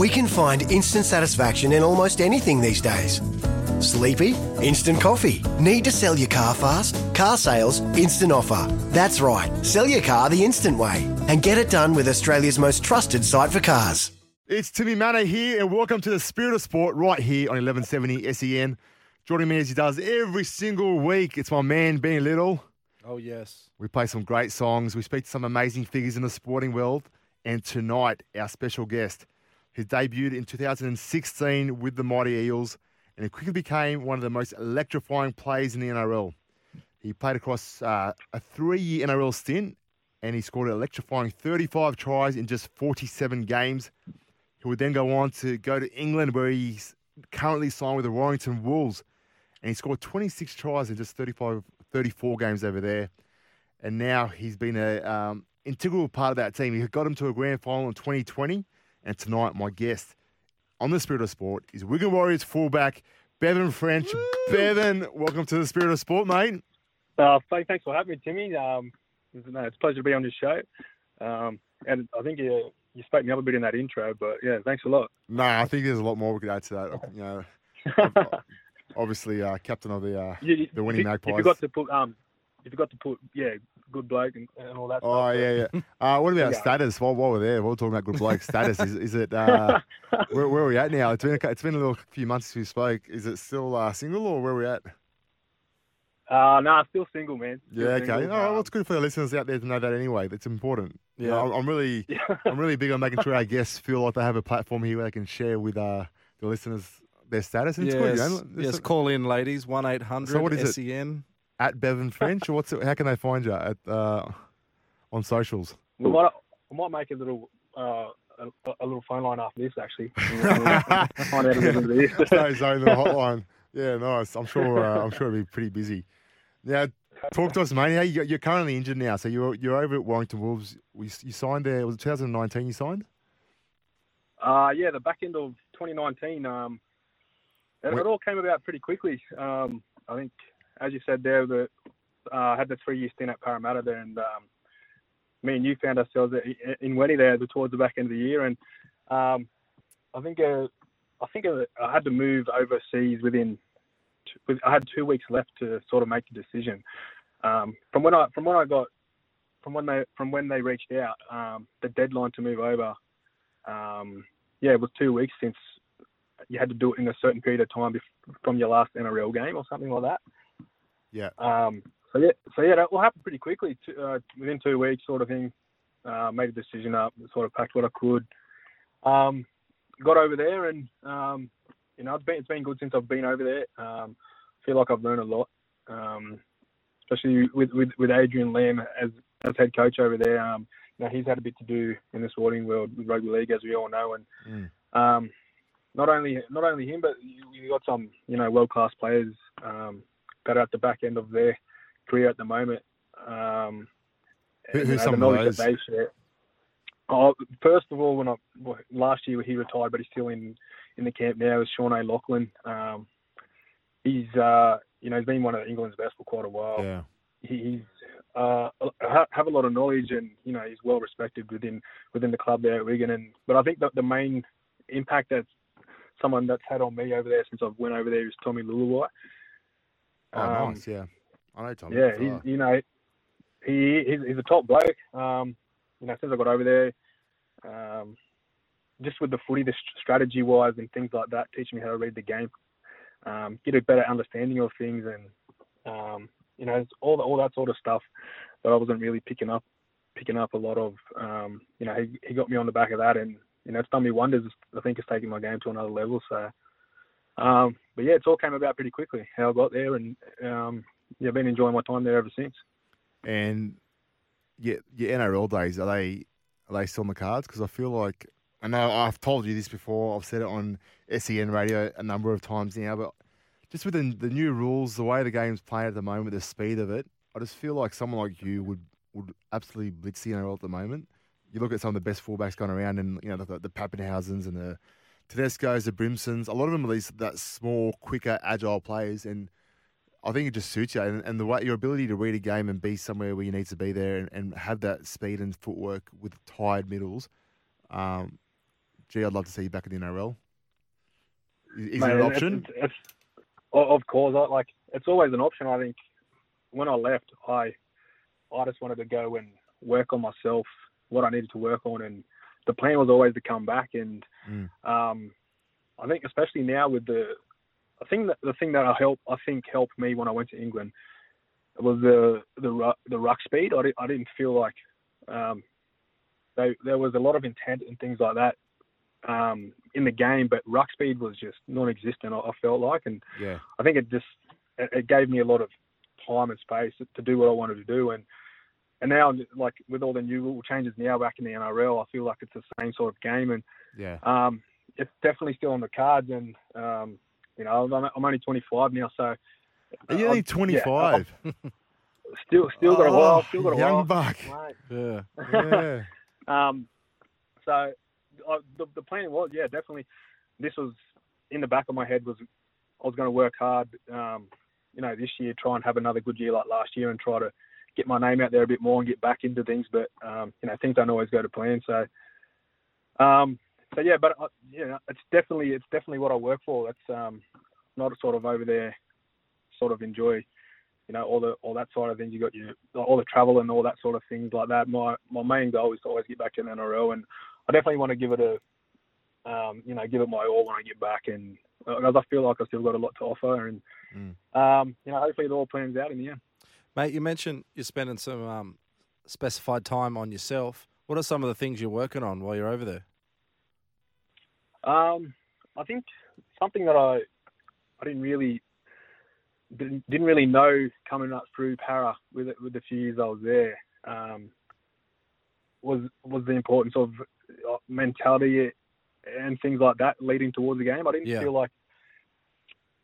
We can find instant satisfaction in almost anything these days. Sleepy? Instant coffee. Need to sell your car fast? Car sales, instant offer. That's right. Sell your car the instant way and get it done with Australia's most trusted site for cars. It's Timmy Mannah here, and welcome to the Spirit of Sport right here on 1170 SEN. Joining me as he does every single week, it's my man, Benny Little. Oh, yes. We play some great songs. We speak to some amazing figures in the sporting world. And tonight, our special guest, who debuted in 2016 with the Mighty Eels and he quickly became one of the most electrifying players in the NRL. He played across uh, a three year NRL stint and he scored an electrifying 35 tries in just 47 games. He would then go on to go to England, where he's currently signed with the Warrington Wolves, and he scored 26 tries in just 35, 34 games over there. And now he's been a, um, integral part of that team. He got him to a grand final in 2020, and tonight my guest on the Spirit of Sport is Wigan Warriors fullback Bevan French. Woo! Bevan, welcome to the Spirit of Sport, mate. Uh, thanks for having me, Timmy. Um, it's a pleasure to be on this show. Um, and I think you you spoke me up a bit in that intro, but yeah, thanks a lot. No, I think there's a lot more we could add to that. You know, obviously, uh, captain of the uh, you, the winning you, Magpies. You forgot to put um, you forgot to put yeah, good bloke and, and all that. Oh stuff, yeah, yeah. Uh, what about Yeah. status? While, while we're there, while we're talking about good bloke status, is, is it uh, where, where are we at now? It's been a, it's been a little few months since we spoke. Is it still uh, single or where are we at? Uh, no, still single, man. Still Yeah, okay. single. All right, well, Um, it's good for the listeners out there to know that anyway. That's important. You Yeah. know, I'm, I'm really, I'm really big on making sure our guests feel like they have a platform here where they can share with uh, the listeners their status. And it's good, Yes, you know? Yes. a- Call in, ladies. One eight hundred. So what is it? SEN. at Bevan French, or what's it, how can they find you at uh, on socials? we might, I might make a little uh, a, a little phone line after this, actually. Find out a little bit of this. Stay zone the hotline. Yeah, nice. I'm sure. Uh, I'm sure it'll be pretty busy. Now, talk to us, mate. You, you're currently injured now, so you're you're over at Warrington Wolves. We, you signed there. Was it 2019? You signed? Uh, yeah, the back end of 2019, um, it, it all came about pretty quickly. Um, I think, as you said there, the uh, had the three-year stint at Parramatta there, and um, me and you found ourselves in Wenty there towards the back end of the year, and um, I think uh, I think I had to move overseas within. I had two weeks left to sort of make the decision. Um, from when I from when I got from when they from when they reached out, um, the deadline to move over um, yeah, it was two weeks since you had to do it in a certain period of time from your last NRL game or something like that. Yeah. Um, so yeah, so yeah, that will happen pretty quickly. T- uh, within two weeks, sort of thing. Uh, made a decision up, sort of packed what I could. Um, got over there, and um, you know, it's been it's been good since I've been over there. Um, feel like I've learned a lot, um, especially with, with with Adrian Lam as as head coach over there. Um, you know, he's had a bit to do in the sporting world with rugby league, as we all know, and Mm. um, not only not only him, but you, you got some you know world class players um, that are at the back end of their career at the moment. Um, Who- who's some of those? they share. Oh, first of all, when I well, last year he retired, but he's still in in the camp now. Is Sean O'Loughlin. Um, he's uh, you know he's been one of England's best for quite a while Yeah. he- he's uh, ha- have a lot of knowledge and you know he's well respected within within the club there at Wigan. And but I think that the main impact that someone that's had on me over there since I've went over there is Tommy Leuluai. Oh, Um, nice. Yeah. I know Tom. Yeah, he's you know he he's, he's a top bloke. Um, you know since I got over there, um, just with the footy, the strategy wise and things like that, teaching me how to read the game, um, get a better understanding of things, and um, you know it's all the, all that sort of stuff that I wasn't really picking up picking up a lot of. Um, you know he he got me on the back of that, and you know it's done me wonders. I think it's taken my game to another level. So. Um, but yeah, it's all came about pretty quickly how I got there, and um, yeah, I've been enjoying my time there ever since. And yeah, your NRL days are they are they still on the cards? Because I feel like I know I've told you this before. I've said it on SEN radio a number of times now, but just with the, new rules, the way the game's playing at the moment, the speed of it, I just feel like someone like you would, would absolutely blitz the NRL at the moment. You look at some of the best fullbacks going around, and you know the, the Papenhuyzens and the Tedesco's, the Brimsons. A lot of them are these that small, quicker, agile players, and I think it just suits you. And, and the way your ability to read a game and be somewhere where you need to be there, and, and have that speed and footwork with tired middles. Um, gee, I'd love to see you back in the NRL. Is, Mate, it an option? It's, it's, of course, I, like it's always an option. I think when I left, I I just wanted to go and work on myself, what I needed to work on, and the plan was always to come back. And Mm. um, I think especially now with the I think that the thing that I help I think helped me when I went to England was the the the ruck speed. I, di- I didn't feel like um, they, there was a lot of intent and things like that um, in the game, but ruck speed was just non-existent. I, I felt like, and Yeah. I think it just it, it gave me a lot of time and space to do what I wanted to do, and and now like with all the new rule changes now back in the NRL, I feel like it's the same sort of game, and Yeah. um, it's definitely still on the cards, and um, you know I'm, I'm only 25 now, so Are you only yeah, 25? I'm still still got a while, still got a Oh, young while. buck. Mate. Yeah. yeah. Um, so uh, the, the plan was, yeah, definitely. This was in the back of my head was I was going to work hard, um, you know, this year, try and have another good year like last year, and try to get my name out there a bit more and get back into things. But um, you know, things don't always go to plan. So, um, so yeah, but uh, yeah, it's definitely it's definitely what I work for. That's um, not sort of over there, sort of enjoy you know, all the all that sort of things. You got your all the travel and all that sort of things like that. My my main goal is to always get back in NRL, and I definitely want to give it a, um, you know, give it my all when I get back, and because I feel like I've still got a lot to offer, and Mm. um, you know, hopefully it all plans out in the end. Mate, you mentioned you're spending some um, specified time on yourself. What are some of the things you're working on while you're over there? Um, I think something that I I didn't really didn't, didn't really know coming up through Parra with with the few years I was there um, was was the importance of uh, mentality and things like that leading towards the game. I didn't Yeah. feel like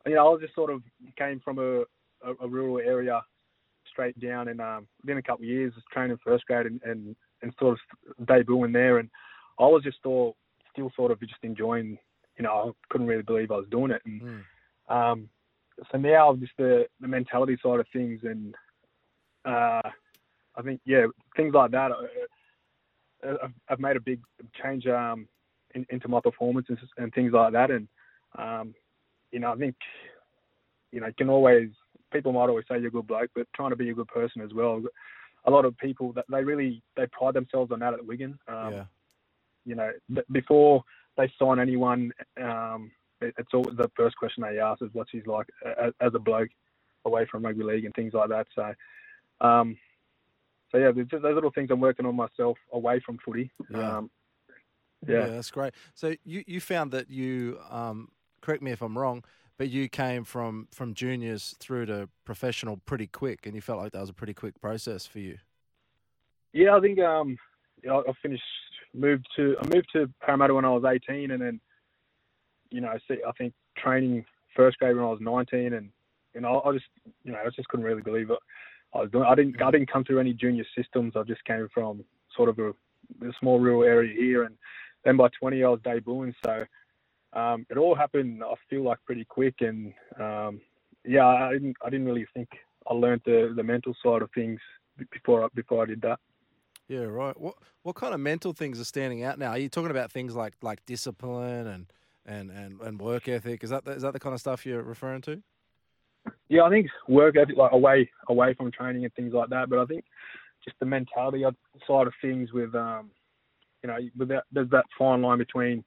you know I was just sort of came from a, a, a rural area straight down and um, within a couple of years was training first grade and, and, and sort of debuting there. And I was just all still sort of just enjoying you know I couldn't really believe I was doing it. And Mm. um, so now just the, the mentality side of things and uh, I think yeah things like that uh, uh, I've, I've made a big change um, in, into my performances and things like that. And um, you know I think you know you can always people might always say you're a good bloke but trying to be a good person as well a lot of people that they really they pride themselves on that at Wigan um, yeah. you know, before they sign anyone, um, it, it's always the first question they ask is what's he's like as, as a bloke away from rugby league and things like that. So, um, so yeah, there's just those little things I'm working on myself away from footy. Yeah. Um, yeah. that's great. So you, you found that you, um, correct me if I'm wrong, but you came from, from juniors through to professional pretty quick, and you felt like that was a pretty quick process for you. Yeah, I think um, you know, I finished moved to I moved to Parramatta when I was 18, and then you know, I think training first grade when I was 19, and you know, I just you know, I just couldn't really believe it. I was doing. I didn't I didn't come through any junior systems. I just came from sort of a, a small rural area here, and then by 20 I was debuting. So um, it all happened. I feel like pretty quick, and um, yeah, I didn't I didn't really think I learned the the mental side of things before I, before I did that. Yeah, right. What what kind of mental things are standing out now? Are you talking about things like like discipline and and, and, and work ethic? Is that the, is that the kind of stuff you're referring to? Yeah, I think work ethic, like away away from training and things like that. But I think just the mentality of- side of things with, um, you know, with that, there's that fine line between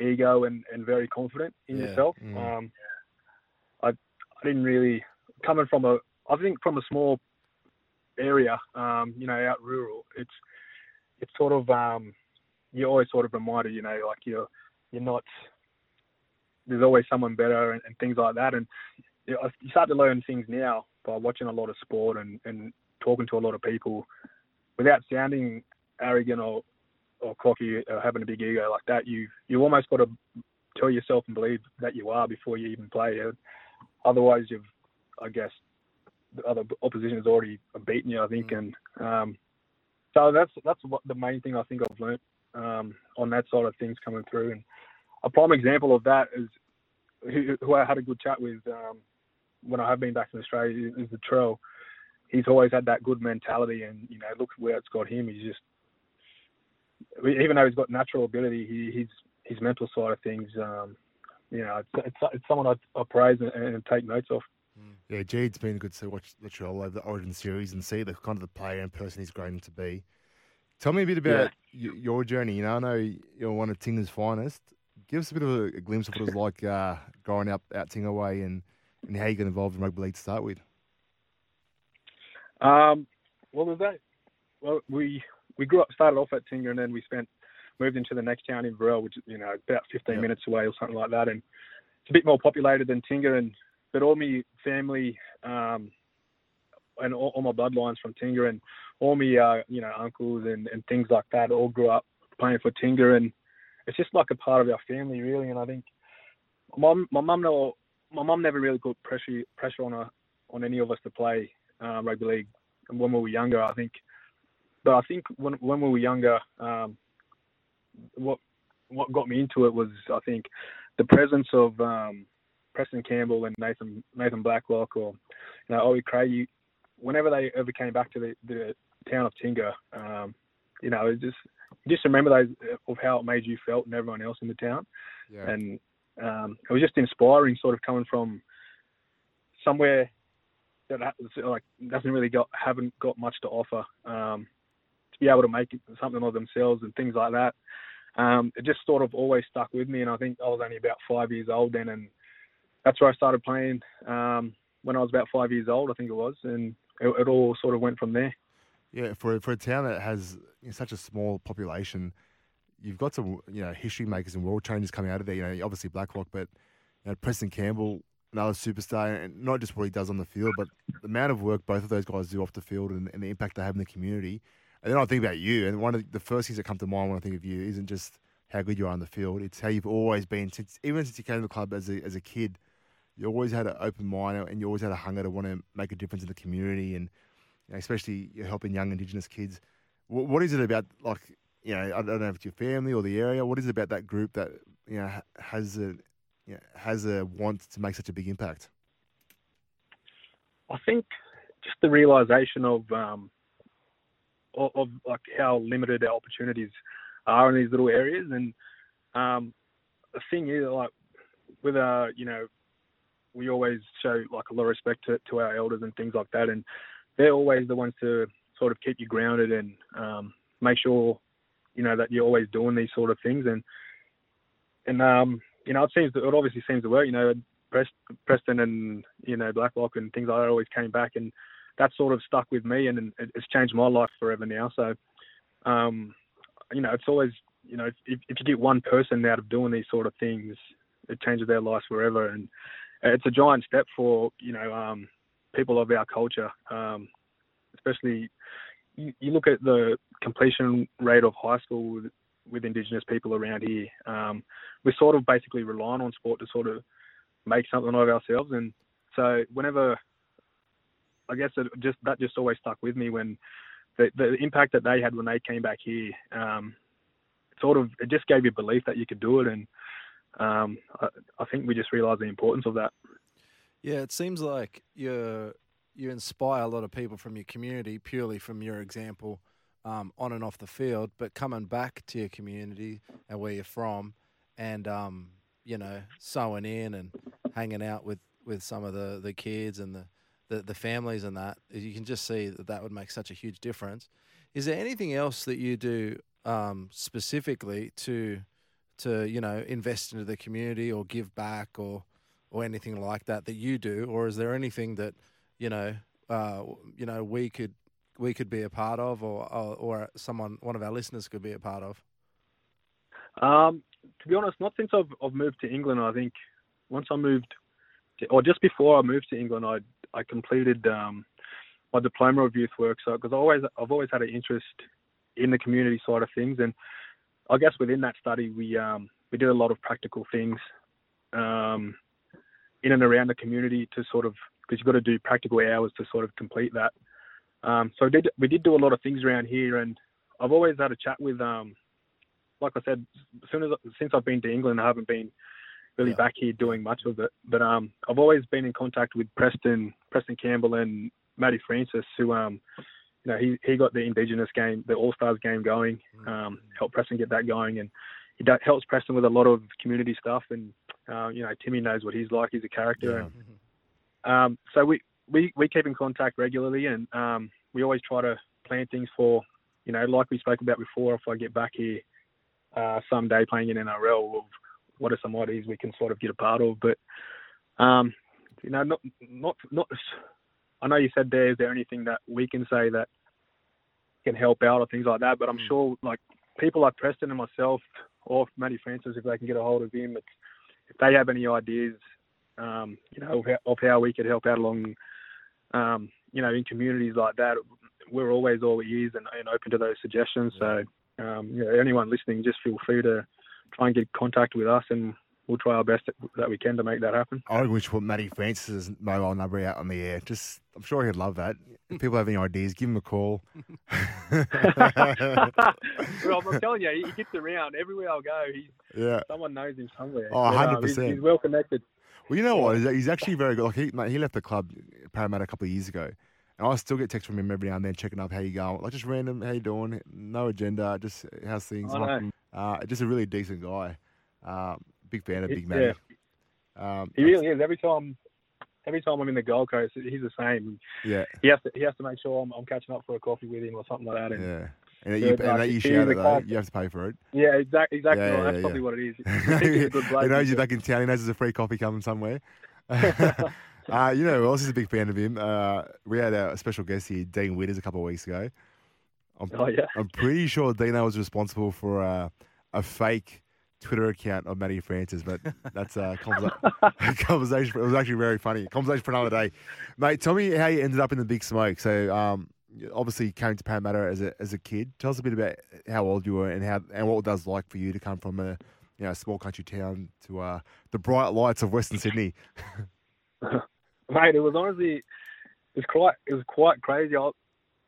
ego and, and very confident in Yeah. yourself. Mm. Um, I I didn't really coming from a I think from a small area, um, you know, out rural. It's it's sort of um, you're always sort of reminded, you know, like you're you're not. There's always someone better and, and things like that, and you, know, you start to learn things now by watching a lot of sport and, and talking to a lot of people without sounding arrogant or or cocky or having a big ego like that. You you almost got to tell yourself and believe that you are before you even play. Otherwise, you've I guess the other opposition has already beaten you. I think, mm. and um, so that's that's what the main thing I think I've learnt um, on that side of things coming through. And a prime example of that is who, who I had a good chat with um, when I have been back in Australia is the Trell. He's always had that good mentality, and you know, look where it's got him. He's just even though he's got natural ability, he, he's his mental side of things. Um, you know, it's, it's, it's someone I, I praise and, and, take notes of. Yeah, Jade's been good to watch Latrell over the Origin series and see the kind of the player and person he's grown to be. Tell me a bit about yeah. your journey. You know, I know you're one of Tingha's finest. Give us a bit of a, a glimpse of what it was like uh, growing up out Tingha way and, and how you got involved in rugby league to start with. Um, well, was that? Well, we we grew up, started off at Tingha, and then we spent moved into the next town Inverell, which is you know about 15 yep. minutes away or something like that, and it's a bit more populated than Tingha, and but all my family um, and all, all, my bloodlines from Tingha and all my uh, you know uncles and, and things like that all grew up playing for Tingha, and it's just like a part of our family really. And I think my my mum no my mum never really put pressure pressure on her on any of us to play uh, rugby league when we were younger. I think, but I think when when we were younger, um, what what got me into it was I think the presence of um, Preston Campbell and Nathan Nathan Blacklock or you know Ollie Craig. Whenever they ever came back to the, the town of Tingha, um, you know, it just just remember those of how it made you felt and everyone else in the town, yeah. and um, it was just inspiring, sort of coming from somewhere that like doesn't really got haven't got much to offer. Um, to be able to make something of themselves and things like that um, it just sort of always stuck with me. And I think I was only about five years old then, and that's where I started playing um, when I was about five years old, I think it was, and it, it all sort of went from there. Yeah, for for a town that has you know, such a small population, you've got some you know history makers and world changers coming out of there. You know, obviously Blacklock, but you know, Preston Campbell, another superstar, and not just what he does on the field, but the amount of work both of those guys do off the field and, and the impact they have in the community. And then I think about you, and one of the first things that come to mind when I think of you isn't just how good you are on the field; it's how you've always been since, even since you came to the club as a as a kid. You always had an open mind, and you always had a hunger to want to make a difference in the community, and you know, especially you're helping young Indigenous kids. What, what is it about, like you know, I don't know if it's your family or the area. What is it about that group that you know has a you know, has a want to make such a big impact? I think just the realization of um, of, like how limited our opportunities are in these little areas. And um, the thing is, like with our, you know, we always show like a lot of respect to, to our elders and things like that, and they're always the ones to sort of keep you grounded and um, make sure, you know, that you're always doing these sort of things. And and um, you know, it seems it obviously seems to work. You know, Preston and you know Blacklock and things like that always came back and that sort of stuck with me and it's changed my life forever now. So, um, you know, it's always, you know, if, if you get one person out of doing these sort of things, it changes their lives forever. And it's a giant step for, you know, um, people of our culture, um, especially you, you, look at the completion rate of high school with, with Indigenous people around here. Um, we're sort of basically relying on sport to sort of make something of ourselves. And so whenever I guess it just that just always stuck with me when the the impact that they had when they came back here. Um, sort of it just gave you belief that you could do it, and um, I, I think we just realised the importance of that. Yeah, it seems like you you inspire a lot of people from your community purely from your example um, on and off the field, but coming back to your community and where you're from, and um, you know, sewing in and hanging out with, with some of the, the kids and the the, the families and that, you can just see that that would make such a huge difference. Is there anything else that you do um, specifically to to you know invest into the community or give back or or anything like that that you do, or is there anything that you know uh, you know we could we could be a part of, or, or, or someone one of our listeners could be a part of? Um, to be honest, not since I've I've moved to England. I think once I moved, to, or just before I moved to England, I I completed um, my diploma of youth work. So because always I've always had an interest in the community side of things, and I guess within that study, we um, we did a lot of practical things um, in and around the community to sort of because you've got to do practical hours to sort of complete that. Um, so did, we did do a lot of things around here, and I've always had a chat with, um, like I said, as soon as since I've been to England, I haven't been really Yeah. back here doing much of it. But um, I've always been in contact with Preston, Preston Campbell, and Matty Francis, who um, you know, he he got the Indigenous game, the All Stars game going, um, helped Preston get that going, and he helps Preston with a lot of community stuff. And uh, you know, Timmy knows what he's like; he's a character. Yeah. And, um, so we, we we keep in contact regularly, and um, we always try to plan things for, you know, like we spoke about before. If I get back here uh, someday playing in NRL, of what are some ideas we can sort of get a part of? But um, you know, not not not. I know you said there is there anything that we can say that can help out or things like that, but I'm Mm. sure like people like Preston and myself or Matty Francis, if they can get a hold of him, it's, if they have any ideas, um, you know, of how, of how we could help out along, um, you know, in communities like that, we're always all ears and, and open to those suggestions. So, um, you know, anyone listening, just feel free to try and get contact with us, and we'll try our best that we can to make that happen. I reckon we should put Matty Francis's mobile number out on the air. Just, I'm sure he'd love that. If people have any ideas, give him a call. well, I'm telling you, he gets around everywhere I'll go. He's yeah. someone knows him somewhere. Oh, But, um, he's- 100%. He's, well connected. Well, you know what? He's- He's actually very good. Like he, mate, he left the club Parramatta a couple of years ago, and I still get texts from him every now and then, checking up how you going. Like just random, how you doing? No agenda, just how's things. Uh, just a really decent guy. Uh, big fan of Big Matty. Um, He really is. Every time, every time I'm in the Gold Coast, he's the same. yeah, He has to, he has to make sure I'm, I'm catching up for a coffee with him or something like that. And yeah. And that you, and that you shout it though. You have to pay for it. yeah, exactly, exactly. Yeah, yeah, That's yeah. probably what it is. He's a good bloke. he knows you're back in town. He knows there's a free coffee coming somewhere. uh, you know who else is a big fan of him? Uh, we had a special guest here, Dean Widders, a couple of weeks ago. I'm, Oh yeah. I'm pretty sure Dino was responsible for uh, a fake Twitter account of Matty Francis, but that's a conversa- conversation. It was actually very funny. Conversation for another day, mate. Tell me how you ended up in the big smoke. So, um, you obviously came to Parramatta as a as a kid. Tell us a bit about how old you were and how and what it does like for you to come from a you know small country town to uh, the bright lights of Western Sydney. mate. It was honestly, it was quite, it was quite crazy. I,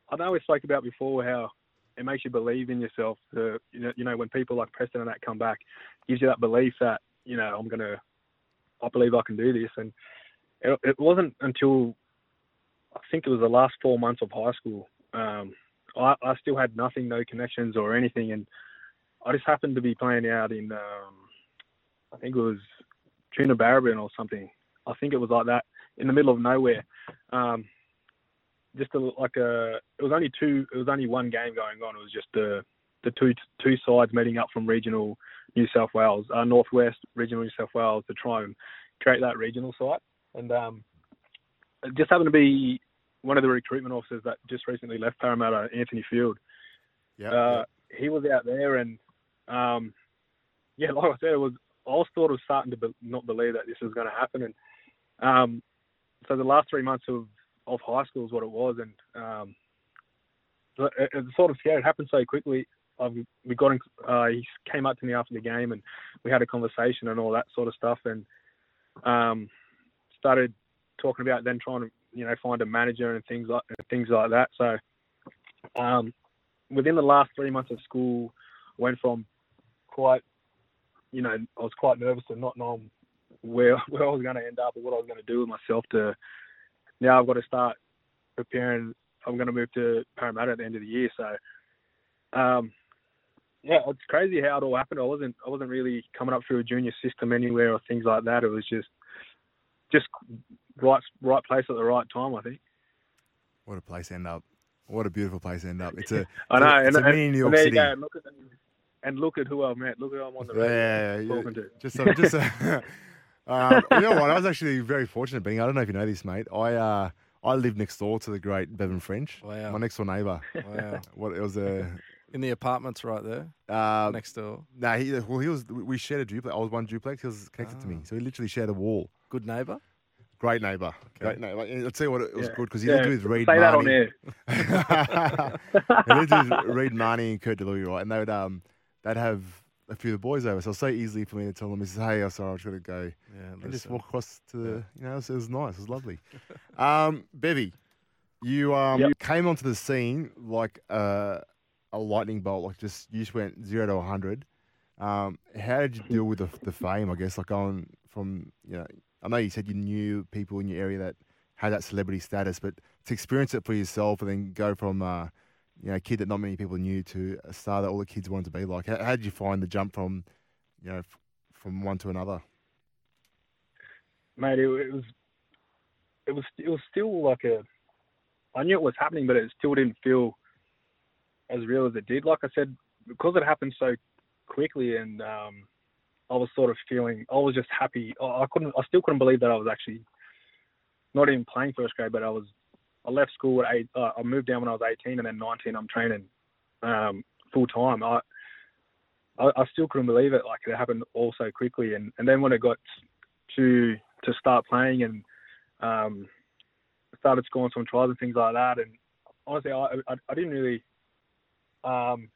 I know we spoke about before how it makes you believe in yourself. To, you know, you know, when people like Preston and that come back, gives you that belief that you know I'm gonna, I believe I can do this. And it, it wasn't until I think it was the last four months of high school. Um, I, I still had nothing, no connections or anything, and I just happened to be playing out in, um, I think it was Coonabarabran or something. I think it was like that in the middle of nowhere. Um, just a, like a, it was only two, it was only one game going on. It was just the the two two sides meeting up from regional New South Wales, uh, northwest regional New South Wales to try and create that regional site. And um, it just happened to be one of the recruitment officers that just recently left Parramatta, Anthony Field. Yeah, Uh, he was out there, and um, yeah, like I said, it was. I was sort of starting to be, not believe that this was going to happen, and um, so the last three months of of high school is what it was, and um, it, it- it's sort of scary. It happened so quickly. I've, we got in, uh, he came up to me after the game, and we had a conversation and all that sort of stuff, and um, started talking about then trying to you know find a manager and things like and things like that. So um, within the last three months of school, went from quite, you know, I was quite nervous to not knowing where where I was going to end up or what I was going to do with myself. To now I've got to start preparing. I'm going to move to Parramatta at the end of the year, so um, yeah, it's crazy how it all happened. I wasn't I wasn't really coming up through a junior system anywhere or things like that. It was just just right right place at the right time. I think. what a place to end up. What a beautiful place to end up. It's a I know, it's and, a mini New York there City. you go. And look at and look at who I met. Look at who I'm on the radio Yeah, yeah, to. Just, uh, just. Uh, um, you know what? I was actually very fortunate being. I don't know if you know this, mate. I uh, I live next door to the great Bevan French. Wow. My next door neighbour. Wow. What it was a. In the apartments right there Uh, next door. nah, he well he was. We shared a duplex. I was one duplex. He was connected to me, so he literally shared a wall. Good neighbour. Great neighbour. Great neighbour. And I'll tell you what, it was Yeah. good because he Yeah, lived with Reed say that on air. he lived with Reed Mahoney and Kurt DeLuey, right? And they would um they'd have a few of the boys over. So it's so easily for me to tell them, "Is hey, I'm sorry, I was going to go," Yeah, and just listen. walk across to the. You know, it was, it was nice. It was lovely. um, Bevy, you um Yep. came onto the scene like a, a lightning bolt. Like just you just went zero to hundred. Um, how did you deal with the, the fame? I guess like going from you know, I know you said you knew people in your area that had that celebrity status, but to experience it for yourself and then go from uh, you know, a kid that not many people knew to a star that all the kids wanted to be like. How, how did you find the jump from, you know, f- from one to another? mate, it, was it was it was still like a I knew it was happening, but it still didn't feel as real as it did. Like I said, because it happened so quickly, and um, I was sort of feeling I was just happy. I couldn't, I still couldn't believe that I was actually not even playing first grade, but I was. I left school at eight. Uh, I moved down when I was 18, and then 19, I'm training um, full time. I, I I still couldn't believe it. Like it happened all so quickly, and and then when it got to to start playing and um, started scoring some tries and things like that. And honestly, I I, I didn't really. Um,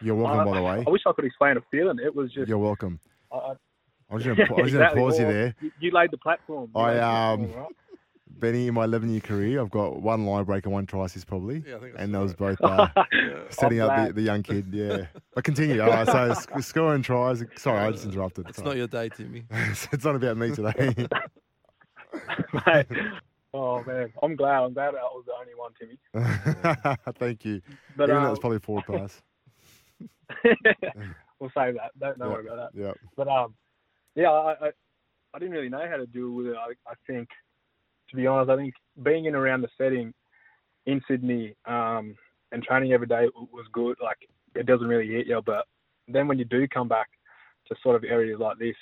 You're welcome, I, by the way. I wish I could explain the feeling. It was just. You're welcome. I, I, I was going to I exactly. pause you there. You, you laid the platform. You I, um, platform, right? Benny, in my 11 year career, I've got one line break and one try assist probably. Yeah, I think and saw those it. both uh, setting I'm up the, the young kid. Yeah. But continue. All right, so sc- scoring tries. Sorry, I just interrupted. It's Sorry. not your day, Timmy. it's not about me today. Mate, oh man, I'm glad. I'm glad I was the only one, Timmy. Thank you. But Even though um, it's probably forward pass. we'll save that. Don't, don't Yeah. worry about that. Yeah. But um, yeah, I, I I didn't really know how to deal with it. I, I think, to be honest, I think being in around the setting in Sydney um, and training every day was good. Like it doesn't really hit you, but then when you do come back to sort of areas like this,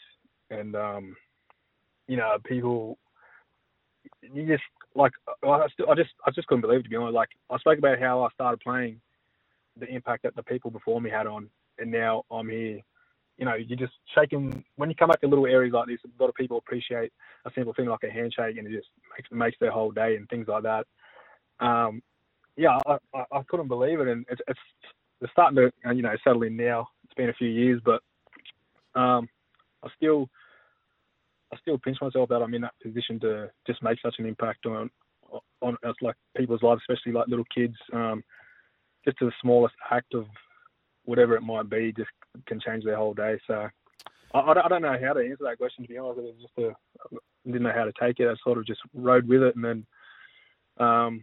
and um, you know, people, you just like I, still, I just I just couldn't believe it, to be honest. Like I spoke about how I started playing, the impact that the people before me had on, and now I'm here you know, you're just shaking when you come back to little areas like this. A lot of people appreciate a simple thing like a handshake, and it just makes makes their whole day and things like that. Um, yeah, I, I, I couldn't believe it, and it's it's it's starting to you know settle in now. It's been a few years, but um, I still I still pinch myself that I'm in that position to just make such an impact on on us like people's lives, especially like little kids. Um, just to the smallest act of whatever it might be, just can change their whole day. So I, I don't- know how to answer that question. To be honest, it was just a, I didn't know how to take it. I sort of just rode with it, and then, um,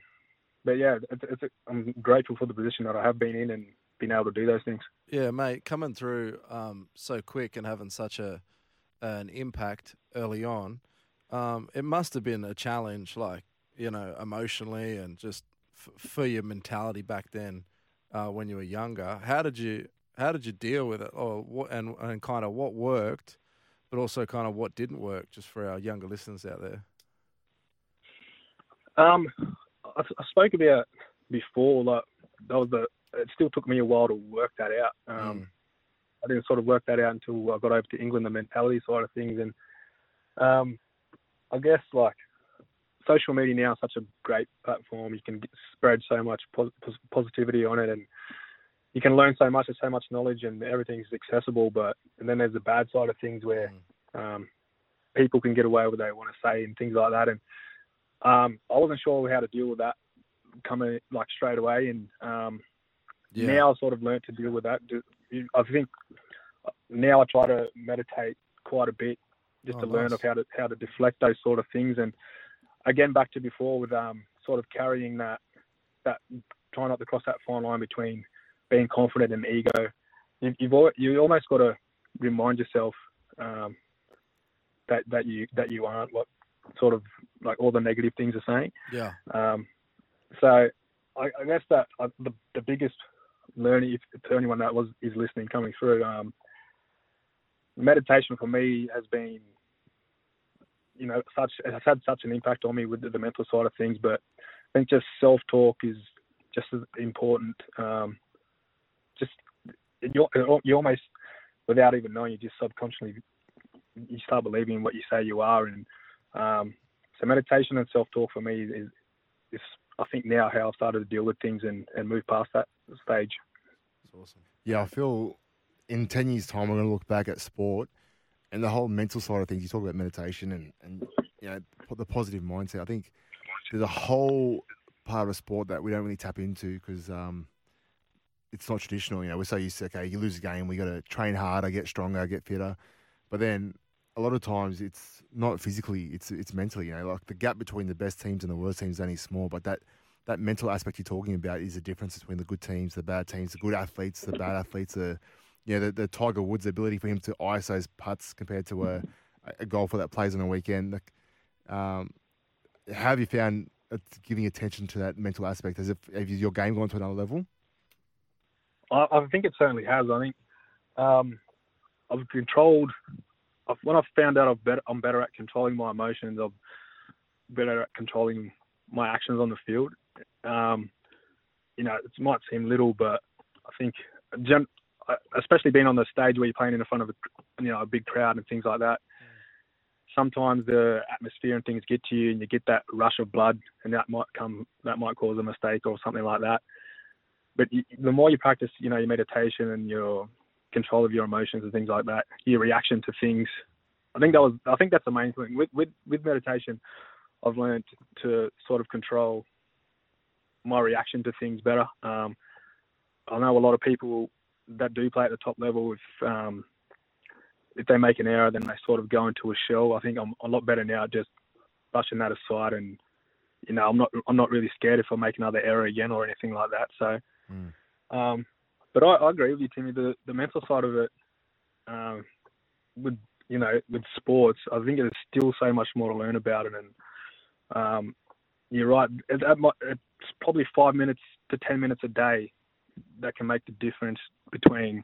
but yeah, it's, it's a, I'm grateful for the position that I have been in and been able to do those things. Yeah, mate, coming through um, so quick and having such a an impact early on, um, it must have been a challenge, like you know, emotionally and just f- for your mentality back then uh, when you were younger. How did you how did you deal with it, or what, and and kind of what worked, but also kind of what didn't work, just for our younger listeners out there. Um, I, I spoke about before, like that was the. It still took me a while to work that out. Um, I didn't sort of work that out until I got over to England, the mentality side of things, and um, I guess like social media now is such a great platform. You can get, spread so much pos- pos- positivity on it, and you can learn so much. There's so much knowledge, and everything's accessible. But and then there's the bad side of things where um, people can get away with what they want to say and things like that. And um, I wasn't sure how to deal with that coming like straight away, and um, Yeah. now I've sort of learned to deal with that. I think now I try to meditate quite a bit just Oh, to learn of how to how to deflect those sort of things. And again, back to before with um, sort of carrying that that trying not to cross that fine line between being confident and ego. You, you've you almost got to remind yourself um, that that you that you aren't what sort of like all the negative things are saying. Yeah. Um, so I, I guess that uh, the, the biggest learning if, to anyone that was is listening coming through, um, meditation for me has been, you know, such has had such an impact on me with the, the mental side of things. But I think just self talk is just as important. Um, just you you almost without even knowing, you just subconsciously you start believing what you say you are, and um, so meditation and self talk for me is is I think now how I've started to deal with things and, and move past that stage. It's awesome. Yeah, I feel in 10 years' time, we're going to look back at sport and the whole mental side of things. You talk about meditation and, and you know, the positive mindset. I think there's a whole part of sport that we don't really tap into because um, it's not traditional. You know, we're so used to, okay, you lose a game, we got to train harder, get stronger, get fitter. But then a lot of times it's not physically, it's it's mentally. You know, like the gap between the best teams and the worst teams is only small, but that that mental aspect you're talking about is the difference between the good teams, the bad teams, the good athletes, the bad athletes. The you know, the, the Tiger Woods' ability for him to ice those putts compared to a, a golfer that plays on a weekend. Like, um, how have you found uh, giving attention to that mental aspect? Has, it, your game gone to another level? I, I think it certainly has. I think um, I've controlled. I've, when I've found out I've better, I'm better at controlling my emotions, I'm better at controlling my actions on the field. Um, you know, it might seem little, but I think, gen, especially being on the stage where you're playing in front of a, you know a big crowd and things like that. Sometimes the atmosphere and things get to you, and you get that rush of blood, and that might come, that might cause a mistake or something like that. But you, the more you practice, you know, your meditation and your control of your emotions and things like that, your reaction to things. I think that was, I think that's the main thing with with with meditation. I've learned to sort of control my reaction to things better. Um, I know a lot of people that do play at the top level, if um, if they make an error, then they sort of go into a shell. I think I'm a lot better now, just brushing that aside, and you know, I'm not I'm not really scared if I make another error again or anything like that. So, mm. um, but I, I, agree with you, Timmy. The the mental side of it, um, with you know, with sports, I think there's still so much more to learn about it, and um, you're right. It, it's probably five minutes to ten minutes a day that can make the difference between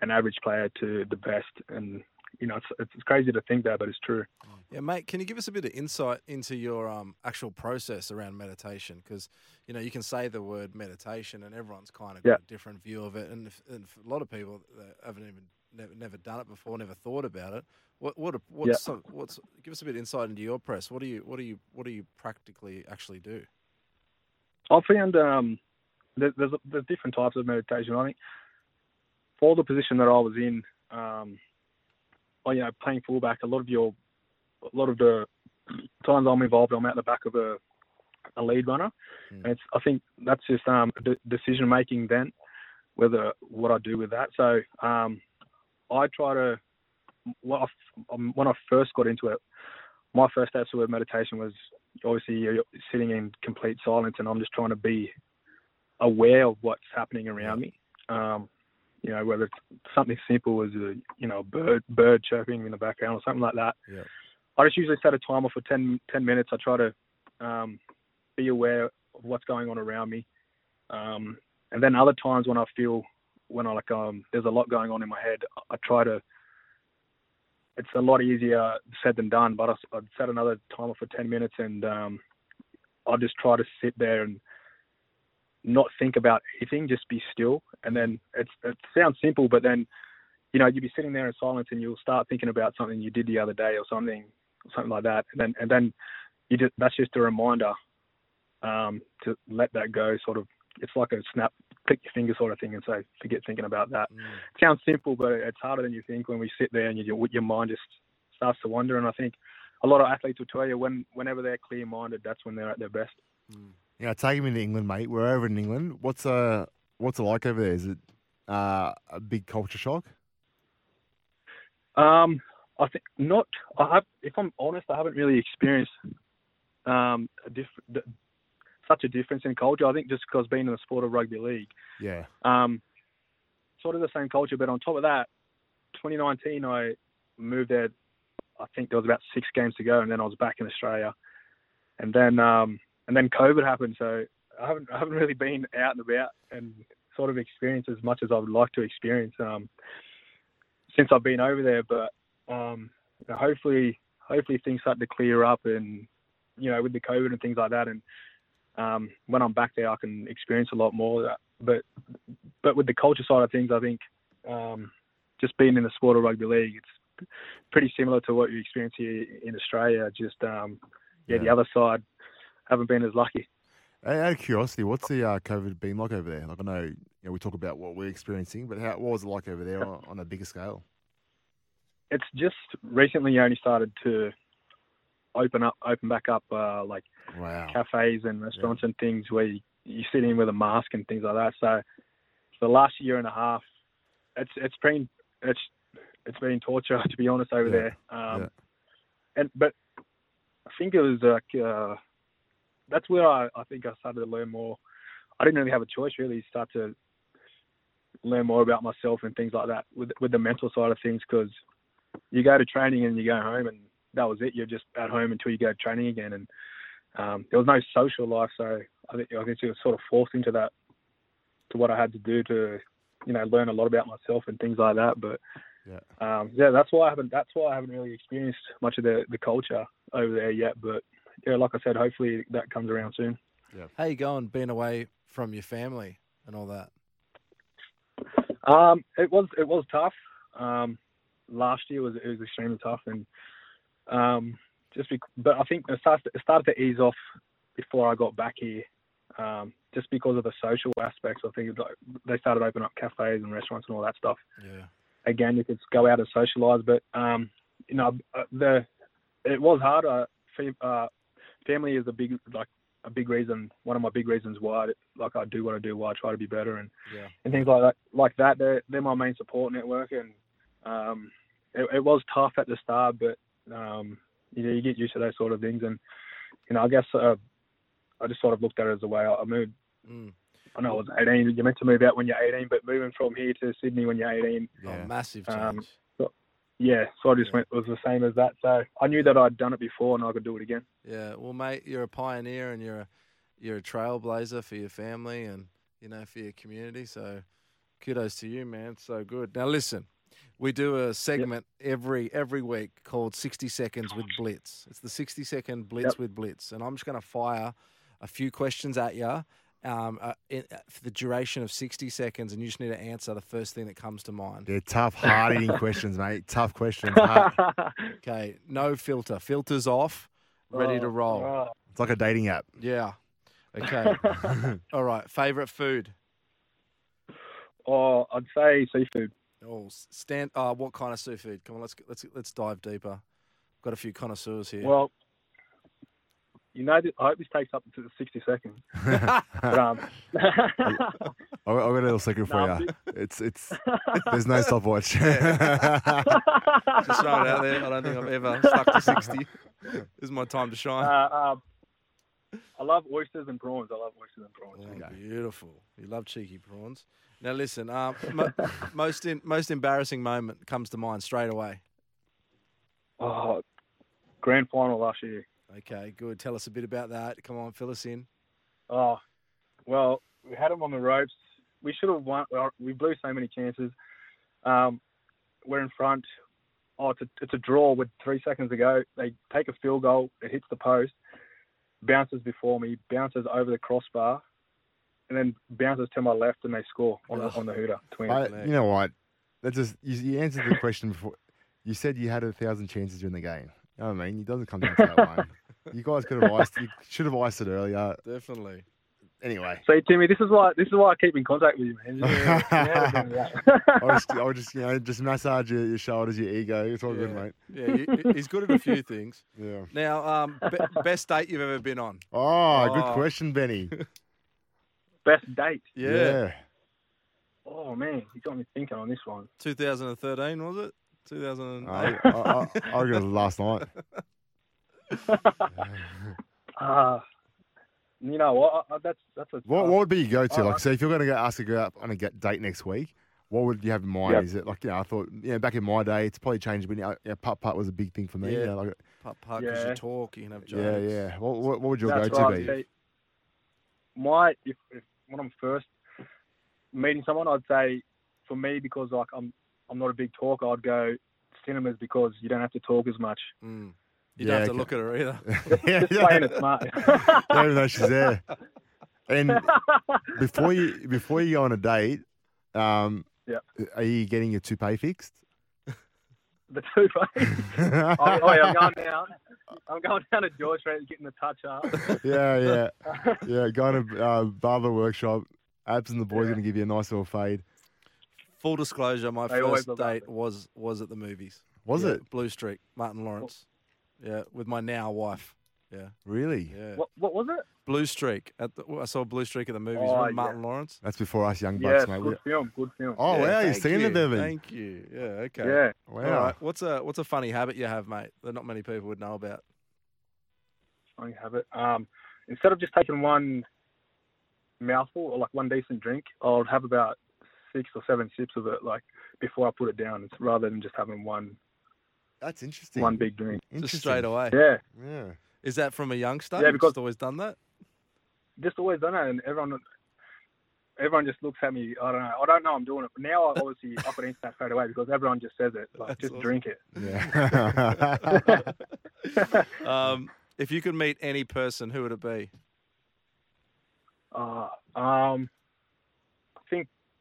an average player to the best. And you know, it's it's crazy to think that, but it's true. Yeah, mate. Can you give us a bit of insight into your um, actual process around meditation? Because you know, you can say the word meditation, and everyone's kind of got yeah. a different view of it. And, if, and a lot of people haven't even never, never done it before, never thought about it. What what what's yeah. some, what's give us a bit of insight into your press? What do you what do you what do you practically actually do? I found um, there's there's different types of meditation. I think for the position that I was in, um, you know, playing fullback, a lot of your, a lot of the times I'm involved, I'm at the back of a, a lead runner, mm. and it's I think that's just um, de- decision making then, whether what I do with that. So um, I try to when I, um, when I first got into it, my first with meditation was obviously you're sitting in complete silence, and I'm just trying to be aware of what's happening around me. Um, you know, whether it's something simple as a you know bird bird chirping in the background or something like that. Yeah. I just usually set a timer for 10, 10 minutes. I try to um, be aware of what's going on around me, um, and then other times when I feel when I like um, there's a lot going on in my head, I try to. It's a lot easier said than done, but I, I'd set another timer for ten minutes, and um, I just try to sit there and not think about anything, just be still. And then it's, it sounds simple, but then, you know, you'd be sitting there in silence and you'll start thinking about something you did the other day or something, something like that. And then, and then you just, that's just a reminder um, to let that go. Sort of, it's like a snap, click your finger sort of thing, and say, forget thinking about that. Mm. It sounds simple, but it's harder than you think when we sit there and you, your mind just starts to wander. And I think a lot of athletes will tell you when, whenever they're clear-minded, that's when they're at their best. Mm. Yeah, take me to England, mate. We're over in England. What's uh what's it like over there? Is it uh, a big culture shock? Um, I think not. I have, if I'm honest, I haven't really experienced um a diff- such a difference in culture. I think just because being in the sport of rugby league, yeah, um, sort of the same culture. But on top of that, 2019, I moved there. I think there was about six games to go, and then I was back in Australia. And then um, and then COVID happened, so I haven't I haven't really been out and about and sort of experienced as much as I would like to experience um, since I've been over there. But um, you know, hopefully, hopefully things start to clear up, and you know, with the COVID and things like that, and um, when I'm back there, I can experience a lot more. But but with the culture side of things, I think um, just being in the sport of rugby league, it's pretty similar to what you experience here in Australia. Just um, yeah, yeah, the other side haven't been as lucky. Out of curiosity, what's the uh, COVID been like over there? Like I know, you know, we talk about what we're experiencing, but how what was it like over there on, on a bigger scale? It's just recently you only started to open up, open back up, uh, like Wow. cafes and restaurants and things where you, you sit in with a mask and things like that. So for the last year and a half, it's it's been it's it's been torture to be honest over Yeah, there. Um, yeah. And but I think it was like uh, that's where I, I think I started to learn more. I didn't really have a choice really. Start to learn more about myself and things like that with with the mental side of things because you go to training and you go home and that was it. You're just at home until you go to training again and um, there was no social life, so I think I think it was sort of forced into that to what I had to do to, you know, learn a lot about myself and things like that. But Yeah. um, yeah, that's why I haven't that's why I haven't really experienced much of the the culture over there yet. But yeah, like I said, hopefully that comes around soon. Yeah. How you going being away from your family and all that? Um, it was it was tough. Um, last year was it was extremely tough, and um, just bec- but I think it started it started to ease off before I got back here. Um, just because of the social aspects, I think like, they started opening up cafes and restaurants and all that stuff. Yeah. Again, you could go out and socialise, but um, you know uh, the it was hard. Uh, uh, family is a big like a big reason. One of my big reasons why like I do what I do, why I try to be better, and Yeah. and things like that. Like that, they're they're my main support network, and um, it, it was tough at the start, but um, you know, you get used to those sort of things, and you know, I guess uh, I just sort of looked at it as a way I I moved. Mm. I know I was 18. You're meant to move out when you're 18, but moving from here to Sydney when you're 18, Yeah. Oh, massive Um, change. Yeah, so I just went it was the same as that. So I knew that I'd done it before and I could do it again. Yeah, well, mate, you're a pioneer and you're a you're a trailblazer for your family and you know for your community. So, kudos to you, man. So good. Now, listen, we do a segment every every week called 60 Seconds with Blitz. It's the 60 second Blitz Yep. with Blitz, and I'm just going to fire a few questions at you. Um, uh, in, uh, for the duration of 60 seconds, and you just need to answer the first thing that comes to mind. They're tough, hard hitting questions, mate. Tough questions. Okay, no filter. Filters off, ready to Oh, roll. oh. It's like a dating app. Yeah. Okay. All right. Favorite food? Oh, I'd say seafood. Oh, stand. Uh, what kind of seafood? Come on, let's let's let's dive deeper. Got a few connoisseurs here. Well, you know, th- I hope this takes up to the 60 seconds. But, um, I I got a little secret for No, you. It's it's. There's no stopwatch. Just throw it out there. I don't think I've ever stuck to sixty. this is my time to shine. uh, um, I love oysters and prawns. I love oysters and prawns. Oh, okay. Beautiful. You love cheeky prawns. Now listen. Um, mo- most in, most embarrassing moment comes to mind straight away. Oh, grand final last year. Okay, good. Tell us a bit about that. Come on, fill us in. Oh, well, we had them on the ropes. We should have won. well, We blew so many chances. Um, we're in front. Oh, it's a, it's a draw with three seconds to go. They take a field goal. It hits the post, bounces before me, bounces over the crossbar, and then bounces to my left, and they score on the, Oh. on the hooter. Twins. I, you know what? That just you, you answered the question before. You said you had a thousand chances during the game. You know what I mean? It doesn't come down to that one. You guys could have iced. You should have iced it earlier. Definitely. Anyway, See, Timmy, this is why this is why I keep in contact with you, man. You never. I'll just, I'll just, you know, just massage your, your shoulders, your ego. It's all good, mate. Yeah, you, he's good at a few things. Yeah. Now, um, be, best date you've ever been on? Oh, good Oh. question, Benny. Best date. Yeah. Oh man, you got me thinking on this one. 2013 was it? 2008. I, I, I, I reckon it was last night. Uh, you know what? I, I, that's that's a What, what would be your go-to? Uh, Like, so if you're going to go ask to go out on a get, date next week, what would you have in mind? Yep. Is it like, you know, I thought, you know, back in my day, it's probably changed, but you know, yeah, putt putt was a big thing for me. Yeah. You know, like, Putt putt, 'cause you Yeah. talk, you can have jokes. yeah, yeah. What, what, what would your That's go-to right. be? See, my if, if when I'm first meeting someone, I'd say for me because like I'm I'm not a big talker, I'd go cinemas because you don't have to talk as much. Mm. You Yeah, don't have to okay. look at her either. yeah, Just yeah. playing it smart. Don't even know she's there. And before you before you go on a date, um, Yeah. are you getting your toupee fixed? the two. oh, oh yeah, I'm going now. I'm going down to George Street getting the touch up. Yeah, yeah, yeah. Going to uh, barber workshop. Abs and the boys going to give you a nice little fade. Full disclosure, my They first date was was at the movies. Was Yeah, it Blue Streak, Martin Lawrence? Yeah, with my now wife. Yeah, really? yeah. What, what was it? Blue Streak. At the, I saw Blue Streak at the movies. Oh, Remember yeah. Martin Lawrence? That's before us young Yeah, bucks, mate. good film. Good film. Oh Yeah, wow, you've thank seen you. it, Bevan. Thank you. Yeah. Okay. yeah. Wow. All right. What's a what's a funny habit you have, mate, that not many people would know about? I have it. Um, instead of just taking one mouthful or like one decent drink, I'll have about six or seven sips of it, like before I put it down, it's rather than just having one That's interesting. one big drink. Just straight away. Yeah, Yeah. Is that from a youngster? Yeah, You've because- just always done that. just always done it, and everyone. Everyone just looks at me. I don't know. I don't know I'm doing it. But now I obviously I could answer that straight away because everyone just says it. Like That's just awesome. drink it. Yeah. Um, if you could meet any person, who would it be? Uh, um, I think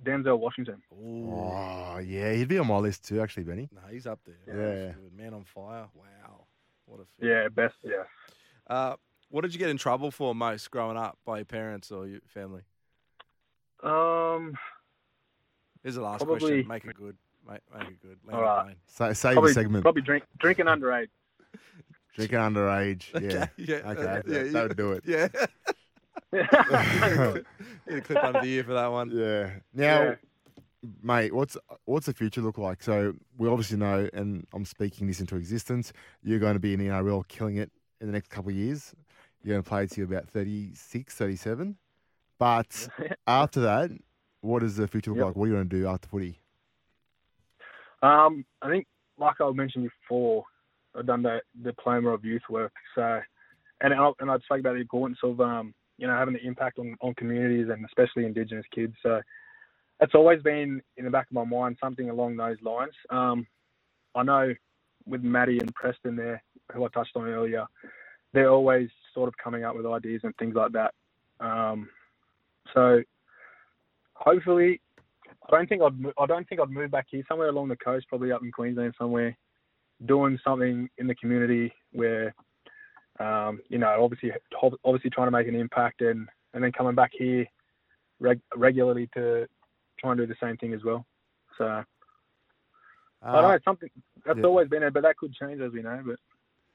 Denzel Washington. oh yeah, he'd be on my list too, actually, Benny. No, he's up there. Yeah. That's good. Man on fire. Wow. What a fit. Yeah, best. Yeah. Uh, what did you get in trouble for most growing up by your parents or your family? Um, Here's the last Probably- question. Make it good. Make, make it good. Land All the right. plane. Sa- save probably the segment. probably drink drinking underage. Drinking underage. Yeah. yeah. Okay, uh, that, yeah, that would do it. Yeah. yeah, Get a clip under the ear for that one. Yeah. Now, mate, what's what's the future look like? So we obviously know, and I'm speaking this into existence. You're going to be in the NRL, killing it in the next couple of years. You're going to play to about 36, 37. But after that, what does the future look Yep. like? What are you going to do after footy? Um, I think, like I mentioned before, I've done the diploma of youth work. So, and I, and I'd spoke about the importance of um, you know, having the impact on, on communities and especially Indigenous kids. So, it's always been in the back of my mind something along those lines. Um, I know with Maddie and Preston there, who I touched on earlier, they're always sort of coming up with ideas and things like that. Um, so, hopefully, I don't think I'd I don't think I'd move back here. Somewhere along the coast, probably up in Queensland somewhere, doing something in the community where, um, you know, obviously obviously trying to make an impact and and then coming back here reg- regularly to try and do the same thing as well. So I don't know, Uh, something that's yeah. always been there, but that could change as we know. But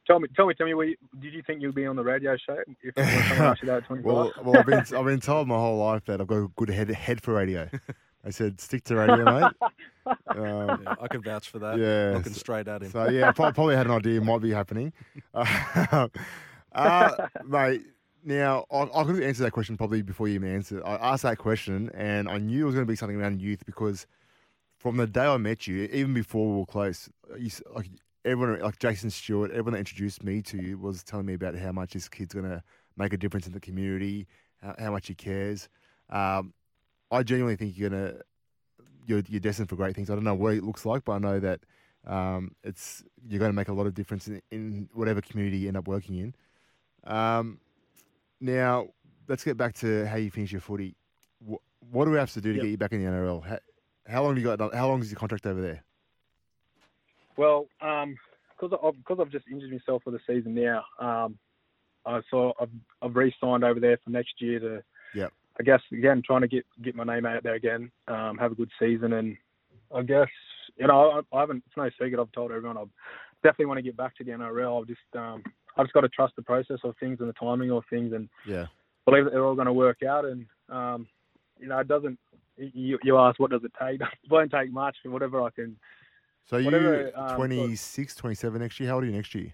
tell me, tell me, tell me, you, did you think you'd be on the radio show if you that at 25? well, well, I've been I've been told my whole life that I've got a good head head for radio. I said stick to radio, mate. Um, Yeah, I can vouch for that. Yeah, Looking so- straight at him. So yeah, I probably had an idea might be happening. Uh, uh, mate, now I, I could answer that question probably before you even answered. I asked that question and I knew it was going to be something around youth because from the day I met you, even before we were close, you, s- like everyone, like Jason Stewart, everyone that introduced me to you was telling me about how much this kid's going to make a difference in the community, how, how much he cares. Um, I genuinely think you're to you're, you're destined for great things. I don't know what it looks like, but I know that um, it's you're going to make a lot of difference in, in whatever community you end up working in. Um, now, let's get back to how you finish your footy. What, what do we have to do to Yep. get you back in the NRL? How, how long have you got? How long is your contract over there? Well, um, because I've, because I've just injured myself for the season now, um, I saw I've, I've re-signed over there for next year to, Yep. I guess again trying to get get my name out there again, um, have a good season, and I guess you know I, I haven't. It's no secret. I've told everyone I definitely want to get back to the NRL. I've just um, I've just got to trust the process of things and the timing of things, and Yeah. believe that they're all going to work out. And um, you know, it doesn't. You, you ask what does it take? It won't take much. Whatever I can. So you Whatever, um, 26, 27 next year. How old are you next year?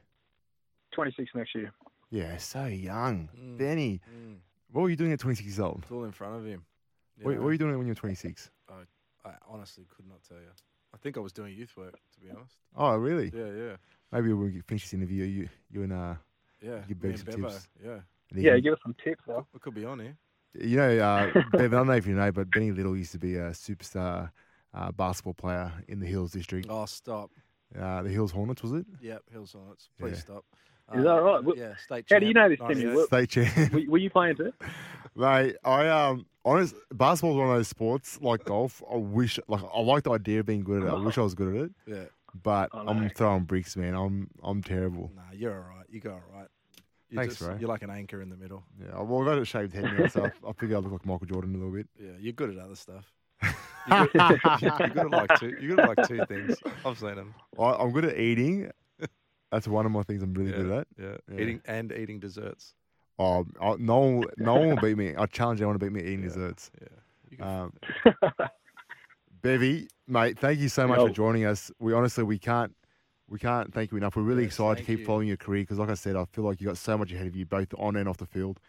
26 next year. Yeah, so young, Mm. Benny. Mm, What were you doing at 26 years old? it's all in front of him. You What, what were you doing when you were 26? I honestly could not tell you. I think I was doing youth work, to be honest. Oh, really? Yeah, yeah, Maybe when we finish this interview, you you and uh, yeah. Give me Bev some Bevo, tips. Yeah, Yeah, give us some tips, though. we could be on here. You know, uh, Bevan, I don't know if you know, but Benny Little used to be a superstar uh, basketball player in the Hills District. Oh, stop. Uh, the Hills Hornets, was it? Yep, Hills Hornets. Please Yeah. stop. Is that right? Yeah, state. How do you know this, Timmy? 98. What- State champ. were, were you playing too? Mate, I um honest basketball's one of those sports like golf. I wish like I like the idea of being good at it. I wish I was good at it. Yeah. but I I'm throwing bricks, man. I'm I'm terrible. Nah, you're all right. You go all right. You're Thanks, just, bro. You're like an anchor in the middle. Yeah, well, I got a shaved head now, so I figure I look like Michael Jordan a little bit. Yeah, you're good at other stuff. You're good, you're good at like two. You're good at like two things. I've seen them. I, I'm good at eating. That's one of my things I'm really yeah, good at. Yeah. Yeah. eating and eating desserts. Oh, I, no one, no one will beat me. I challenge anyone to beat me eating Yeah. desserts. Yeah. Um, Bevy, mate, thank you so much Yo. for joining us. We honestly we can't we can't thank you enough. We're really Yes, excited to keep you. following your career because, like I said, I feel like you got so much ahead of you, both on and off the field.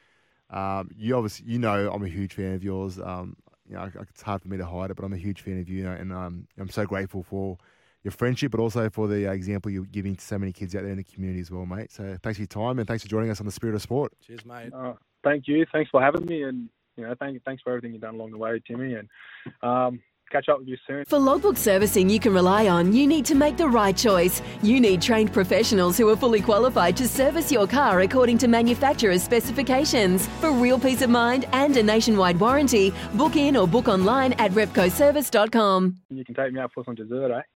Um, you obviously, you know, I'm a huge fan of yours. Um, you know, it's hard for me to hide it, but I'm a huge fan of you, you know, and um, I'm so grateful for your friendship, but also for the uh, example you're giving to so many kids out there in the community as well, mate. So thanks for your time and thanks for joining us on the Spirit of Sport. cheers, mate. Uh, thank you. Thanks for having me, and you know, thank thanks for everything you've done along the way, Timmy. And um, catch up with you soon. For logbook servicing you can rely on, you need to make the right choice. You need trained professionals who are fully qualified to service your car according to manufacturer's specifications. For real peace of mind and a nationwide warranty, book in or book online at repcoservice.com. You can take me out for some dessert, eh?